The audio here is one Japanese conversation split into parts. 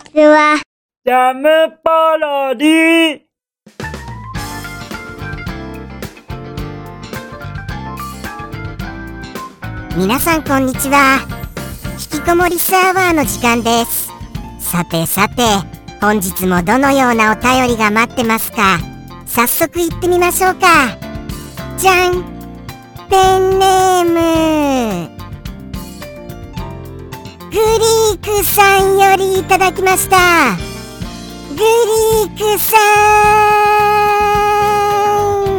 ちは。ジャムパロディ。皆さんこんにちは。引きこもりスアワーの時間です。さてさて本日もどのようなお便りが待ってますか？早速行ってみましょうか。じゃん。ペンネーム。グリークさんよりいただきました。グリークさ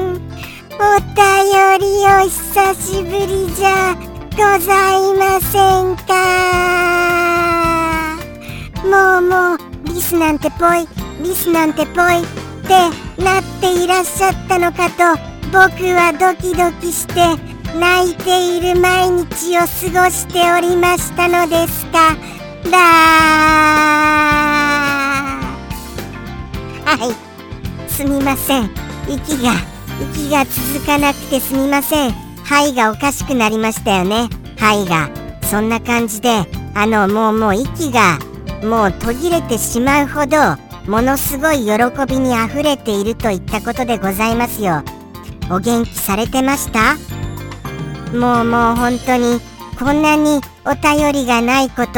ん。お便りお久しぶりじゃございませんか？もうもうリスなんてぽいリスなんてぽいってなっていらっしゃったのかと僕はドキドキして泣いている毎日を過ごしておりましたのですか？だはい。すみません。息が息が続かなくてすみません。肺がおかしくなりましたよね。肺が。そんな感じであのもうもう息がもう途切れてしまうほどものすごい喜びにあふれているといったことでございますよ。お元気されてました？もうもう本当にこんなにお便りがないこと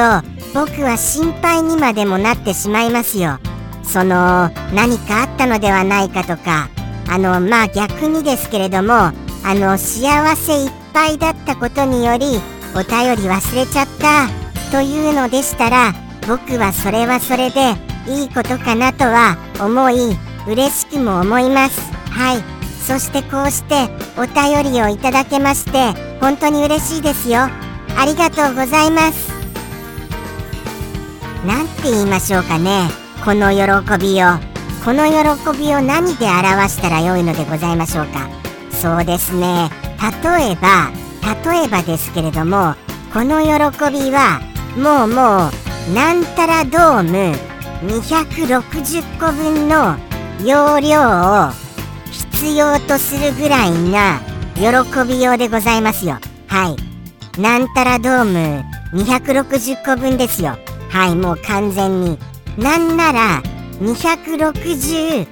僕は心配にまでもなってしまいますよ。その何かあったのではないかとかあのまあ逆にですけれどもあの幸せいっぱいだったことによりお便り忘れちゃったというのでしたら僕はそれはそれでいいことかなとは思い嬉しくも思います。はい。そしてこうしてお便りをいただけまして本当に嬉しいですよ。ありがとうございます。なんて言いましょうかね。この喜びを。この喜びを何で表したらよいのでございましょうか。そうですね。例えば例えばですけれどもこの喜びはもうもうなんたらドーム260個分の容量を必要とするぐらいな喜びようでございますよ。はい。なんたらドーム260個分ですよ。はいもう完全に。なんなら261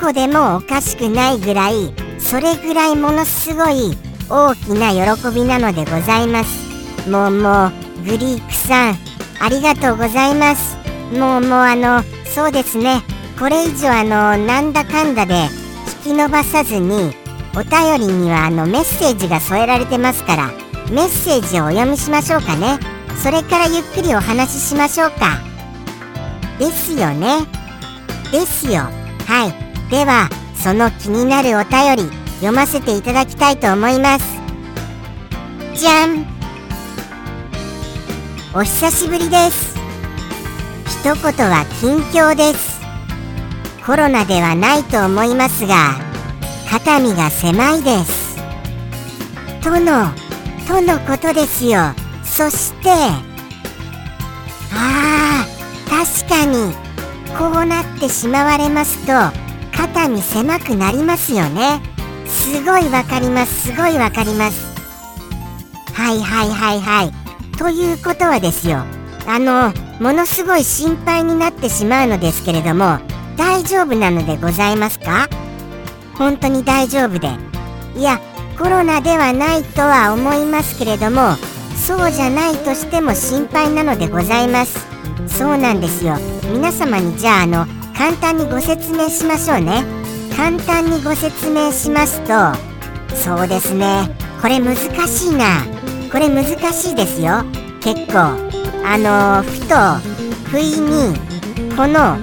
個でもおかしくないぐらいそれぐらいものすごい大きな喜びなのでございます。もうもうグリークさんありがとうございます。もうもうあのそうですね。これ以上あのなんだかんだで引き伸ばさずにお便りにはあのメッセージが添えられてますからメッセージをお読みしましょうかね。それからゆっくりお話ししましょうか。ですよね。ですよ。はい。ではその気になるお便り読ませていただきたいと思います。じゃん。お久しぶりです。一言は近況です。コロナではないと思いますが肩身が狭いです。とのとのことですよ。そしてあー確かにこうなってしまわれますと肩身狭くなりますよね。すごいわかりますすごいわかります。はいはいはいはい。ということはですよ。あのものすごい心配になってしまうのですけれども大丈夫なのでございますか？本当に大丈夫で。いやコロナではないとは思いますけれどもそうじゃないとしても心配なのでございます。そうなんですよ。皆様にじゃああの簡単にご説明しましょうね。簡単にご説明しますとそうですね。これ難しいな。これ難しいですよ。結構。あのふと不意にこの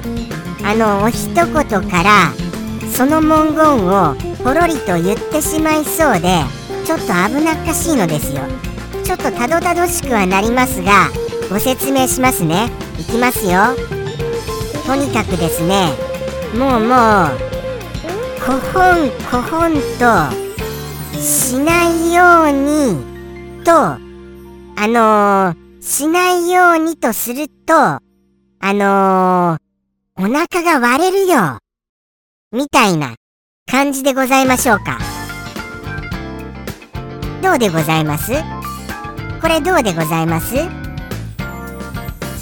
あのお一言からその文言をポロリと言ってしまいそうでちょっと危なっかしいのですよ。ちょっとたどたどしくはなりますがご説明しますね。いきますよ。とにかくですねもうもうこほんこほんとしないようにとあのー、しないようにとするとあのー、お腹が割れるよみたいな感じでございましょうか。どうでございます？これどうでございます？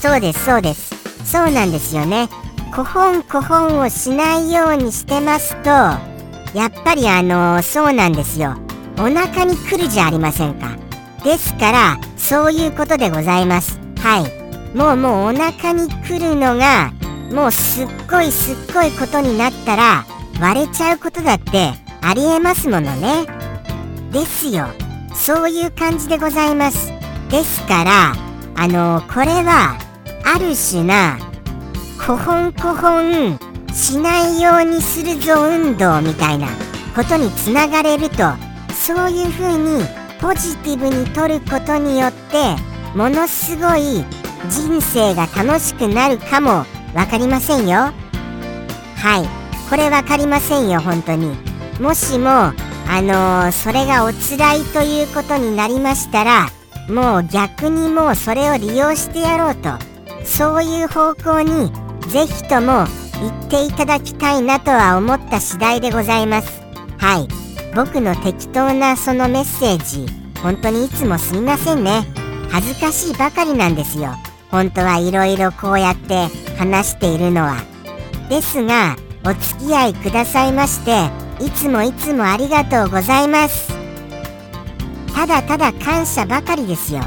そうですそうです。そうなんですよね。古本古本をしないようにしてますとやっぱりあのそうなんですよ。お腹に来るじゃありませんか。ですからそういうことでございます。はい。もうもうお腹に来るのがもうすっごいすっごいことになったら割れちゃうことだってありえますものね。ですよ。そういう感じでございます。ですからあのこれはある種な古本古本しないようにするぞ運動みたいなことにつながれるとそういうふうにポジティブに取ることによってものすごい人生が楽しくなるかも分かりませんよ。はい。これ分かりませんよ本当に。もしもあのー、それがおつらいということになりましたらもう逆にもうそれを利用してやろうとそういう方向にぜひとも言っていただきたいなとは思った次第でございます。はい。僕の適当なそのメッセージ本当にいつもすみませんね。恥ずかしいばかりなんですよ。本当はいろいろこうやって話しているのは。ですがお付き合いくださいましていつもいつもありがとうございます。ただただ感謝ばかりですよ。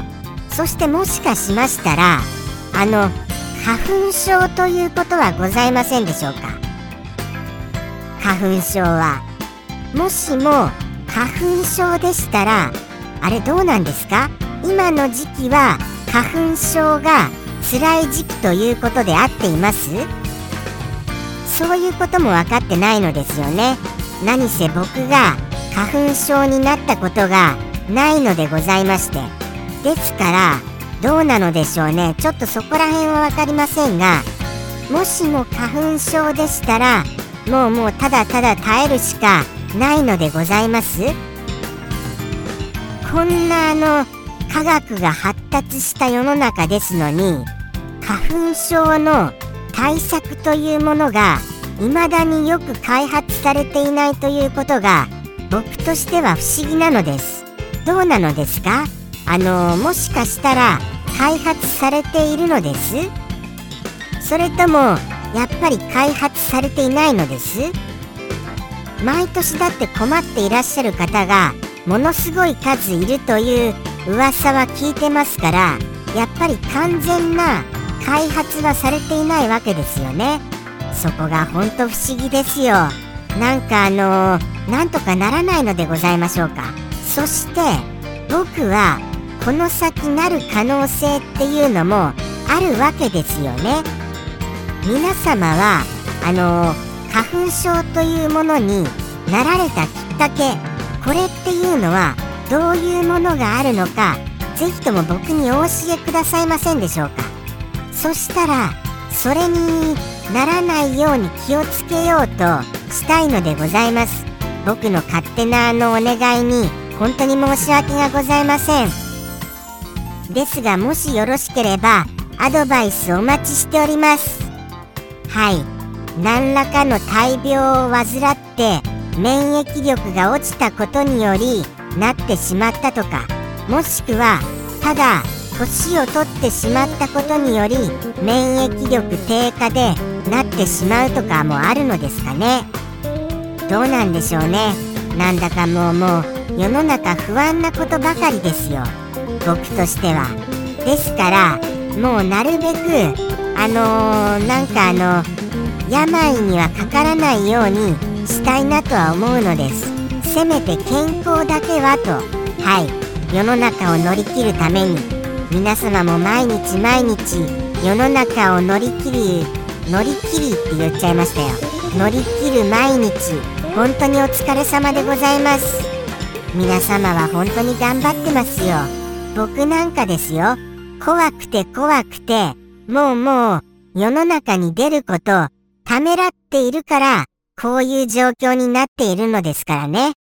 そしてもしかしましたらあの花粉症ということはございませんでしょうか？花粉症はもしも花粉症でしたらあれどうなんですか？今の時期は花粉症が辛い時期ということで合っています？そういうことも分かってないのですよね。何せ僕が花粉症になったことがないのでございまして。ですからどうなのでしょうね。ちょっとそこら辺は分かりませんがもしも花粉症でしたらもうもうただただ耐えるしかないのでございます？こんなあの科学が発達した世の中ですのに花粉症の対策というものが未だによく開発されていないということが僕としては不思議なのです。どうなのですか？あのもしかしたら開発されているのです？それともやっぱり開発されていないのです？毎年だって困っていらっしゃる方がものすごい数いるという噂は聞いてますからやっぱり完全な開発はされていないわけですよね。そこがほんと不思議ですよ。なんかあのー、なんとかならないのでございましょうか。そして僕はこの先なる可能性っていうのもあるわけですよね。皆様はあの花粉症というものになられたきっかけこれっていうのはどういうものがあるのかぜひとも僕にお教えくださいませんでしょうか。そしたらそれにならないように気をつけようとしたいのでございます。僕の勝手なあのお願いに本当に申し訳がございません。ですがもしよろしければアドバイスお待ちしております。はい。何らかの大病を患って免疫力が落ちたことによりなってしまったとかもしくはただ年を取ってしまったことにより免疫力低下でなってしまうとかもあるのですかね。どうなんでしょうね。なんだかもうもう世の中不安なことばかりですよ。僕としては。ですからもうなるべくあのー、なんかあの病にはかからないようにしたいなとは思うのです。せめて健康だけはと。はい。世の中を乗り切るために。皆様も毎日毎日世の中を乗り切り乗り切りって言っちゃいましたよ。乗り切る毎日本当にお疲れ様でございます。皆様は本当に頑張ってますよ。僕なんかですよ。怖くて怖くてもうもう世の中に出ることためらっているからこういう状況になっているのですからね。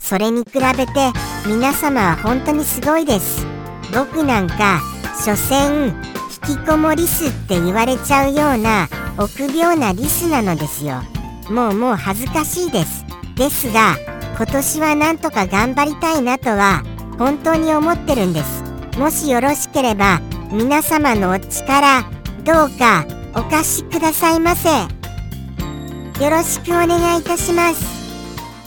それに比べて皆様は本当にすごいです。僕なんか所詮引きこもりすって言われちゃうような臆病なリスなのですよもうもう恥ずかしいですですが今年はなんとか頑張りたいなとは本当に思ってるんですもしよろしければ皆様のお力どうかお貸しくださいませ。よろしくお願いいたします。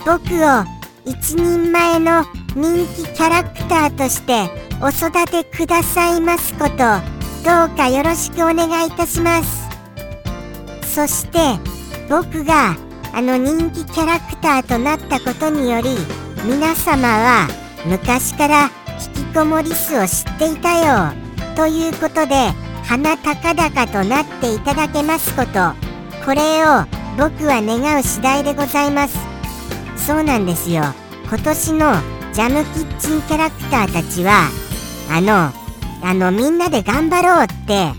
僕を一人前の人気キャラクターとしてお育てくださいますこと、どうかよろしくお願いいたします。そして、僕があの人気キャラクターとなったことにより、皆様は昔から引きこもり巣を知っていたよ。ということで、鼻高々となっていただけますこと、これを僕は願う次第でございます。そうなんですよ。今年のジャムキッチンキャラクターたちは、あの、あの、みんなで頑張ろうって、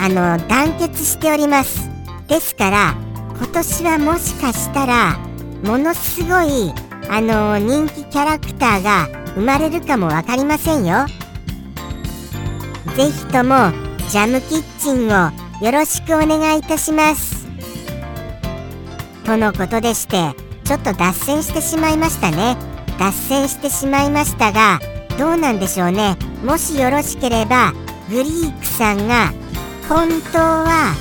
あの、団結しております。ですから、今年はもしかしたら、ものすごい、あの、人気キャラクターが生まれるかもわかりませんよ。ぜひとも、ジャムキッチンをよろしくお願いいたします。とのことでして、ちょっと脱線してしまいましたね。脱線してしまいましたが、どうなんでしょうね。もしよろしければ、グリークさんが、本当は、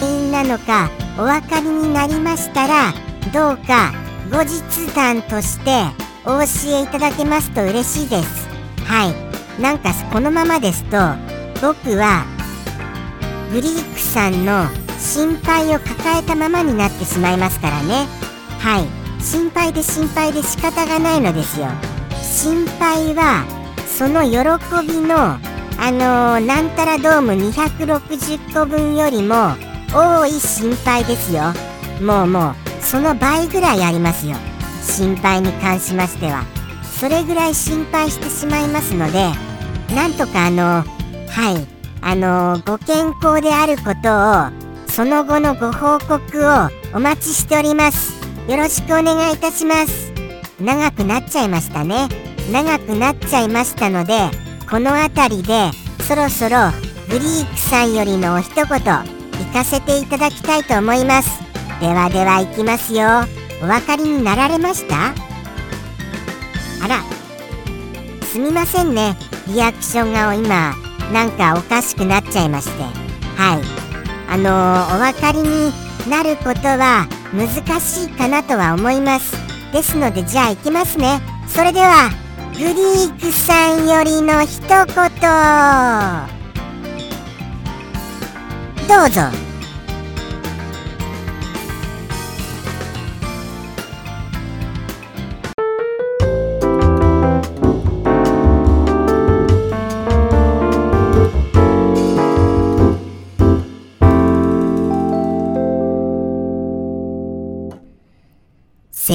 みんなのかお分かりになりましたら、どうか後日談としてお教えいただけますと嬉しいです。はい。なんかこのままですと、僕は、グリークさんの心配を抱えたままになってしまいますからね。はい。心配で心配で仕方がないのですよ。心配は、その喜びの、あのー、なんたらドーム260個分よりも多い心配ですよ。もうもう、その倍ぐらいありますよ。心配に関しましては。それぐらい心配してしまいますので、なんとかあの、はい、あの、ご健康であることを、その後のご報告をお待ちしております。よろしくお願いいたします。長くなっちゃいましたね。長くなっちゃいましたので、この辺りで、そろそろグリークさんよりのお一言、行かせていただきたいと思います。ではでは行きますよ。お分かりになられました？あら、すみませんね。リアクションが今、なんかおかしくなっちゃいまして。はい。あのー、お分かりになることは難しいかなとは思います。ですので、じゃあ行きますね。それでは、グリークさんよりの一言。どうぞ。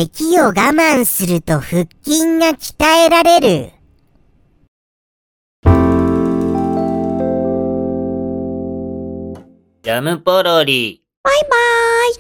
咳を我慢すると腹筋が鍛えられる。ジャムポロリ。バイバーイ。